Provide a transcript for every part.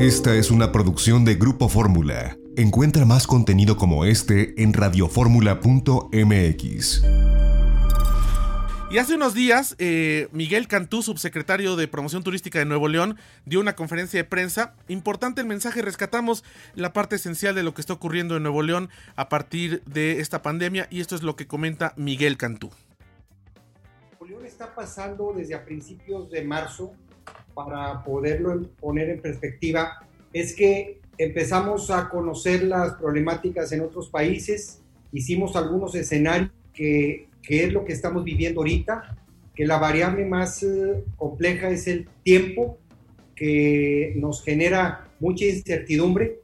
Esta es una producción de Grupo Fórmula. Encuentra más contenido como este en radioformula.mx. Y hace unos días, eh, Miguel Cantú, subsecretario de Promoción Turística de Nuevo León, dio una conferencia de prensa. Importante el mensaje, rescatamos la parte esencial de lo que está ocurriendo en Nuevo León a partir de esta pandemia y esto es lo que comenta Miguel Cantú. Nuevo León está pasando desde a principios de marzo, para poderlo poner en perspectiva, es que empezamos a conocer las problemáticas en otros países, hicimos algunos escenarios que que es lo que estamos viviendo ahorita, que la variable más eh, compleja es el tiempo, que nos genera mucha incertidumbre.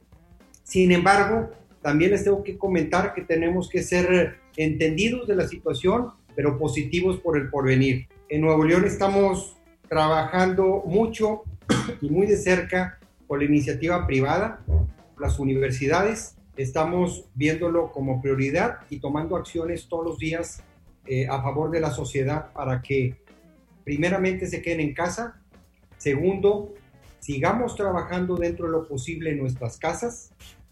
Sin embargo, también les tengo que comentar que tenemos que ser entendidos de la situación, pero positivos por el porvenir. En Nuevo León estamos trabajando mucho y muy de cerca con la iniciativa privada, las universidades. Estamos viéndolo como prioridad y tomando acciones todos los días eh, a favor de la sociedad para que primeramente se queden en casa, segundo, sigamos trabajando dentro de lo posible en nuestras casas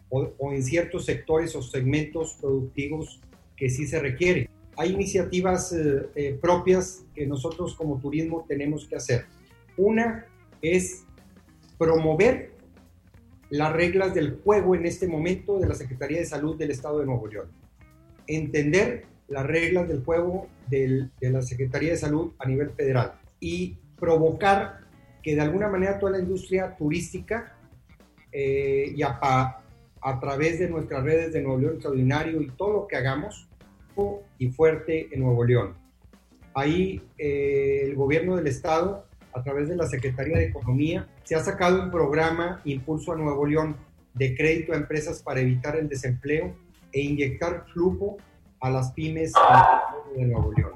o, en ciertos sectores o segmentos productivos que sí se requiere. Hay iniciativas eh, eh, propias que nosotros como turismo tenemos que hacer. Una es promover las reglas del juego en este momento de la Secretaría de Salud del Estado de Nuevo León. Entender las reglas del juego de la Secretaría de Salud a nivel federal y provocar que de alguna manera toda la industria turística eh, y a, a, través de nuestras redes de Nuevo León Extraordinario y todo lo que hagamos y fuerte en Nuevo León. Ahí eh, el gobierno del estado, a través de la Secretaría de Economía, se ha sacado un programa Impulso a Nuevo León de crédito a empresas para evitar el desempleo e inyectar flujo a las pymes de Nuevo León.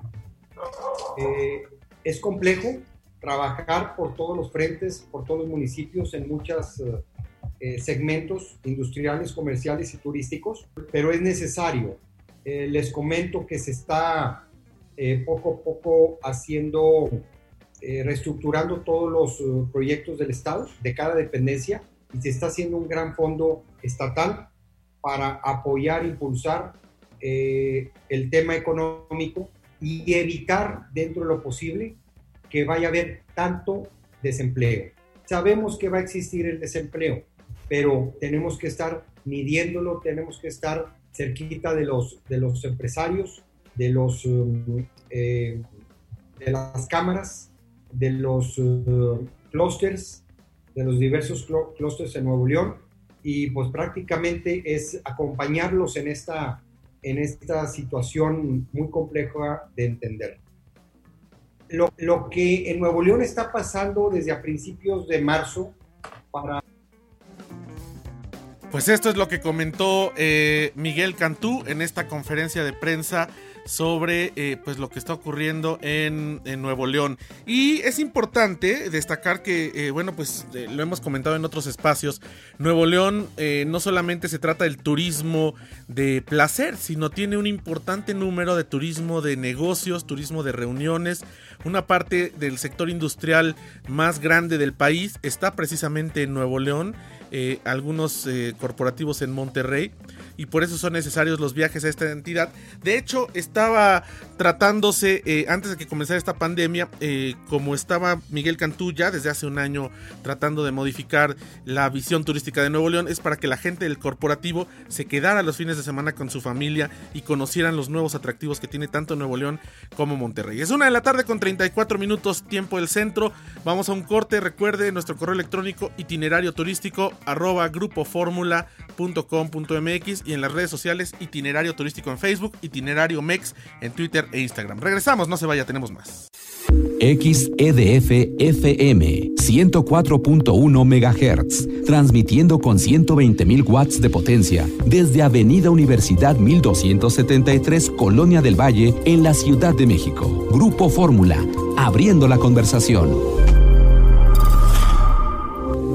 Eh, es complejo trabajar por todos los frentes, por todos los municipios, en muchos eh, segmentos industriales, comerciales y turísticos, pero es necesario. Les comento que se está poco a poco haciendo, reestructurando todos los proyectos del Estado, de cada dependencia, y se está haciendo un gran fondo estatal para apoyar, impulsar eh, el tema económico y evitar dentro de lo posible que vaya a haber tanto desempleo. Sabemos que va a existir el desempleo, pero tenemos que estar midiéndolo, tenemos que estar cerquita de los, de los empresarios, de, los, um, eh, de las cámaras, de los uh, clusters, de los diversos clusters en Nuevo León, y pues prácticamente es acompañarlos en esta en esta situación muy compleja de entender. Lo, lo, que en Nuevo León está pasando desde a principios de marzo para... Pues esto es lo que comentó eh, Miguel Cantú en esta conferencia de prensa sobre eh, pues lo que está ocurriendo en, Nuevo León. Y es importante destacar que, eh, bueno, pues lo hemos comentado en otros espacios, Nuevo León no solamente se trata del turismo de placer, sino tiene un importante número de turismo de negocios, turismo de reuniones. Una parte del sector industrial más grande del país está precisamente en Nuevo León. Algunos corporativos en Monterrey y por eso son necesarios los viajes a esta entidad. De hecho, estaba tratándose, eh, antes de que comenzara esta pandemia, eh, como estaba Miguel Cantú ya desde hace un año tratando de modificar la visión turística de Nuevo León, es para que la gente del corporativo se quedara los fines de semana con su familia y conocieran los nuevos atractivos que tiene tanto Nuevo León como Monterrey. Es una de la tarde con 34 minutos tiempo del centro. Vamos a un corte. Recuerde nuestro correo electrónico itinerario turístico arroba grupoformula.com.mx y en las redes sociales Itinerario Turístico en Facebook, Itinerario MEX en Twitter e Instagram. Regresamos, no se vaya, tenemos más. XEDF FM 104.1 MHz, transmitiendo con 120.000 watts de potencia desde Avenida Universidad 1273, Colonia del Valle, en la Ciudad de México. Grupo Fórmula, abriendo la conversación.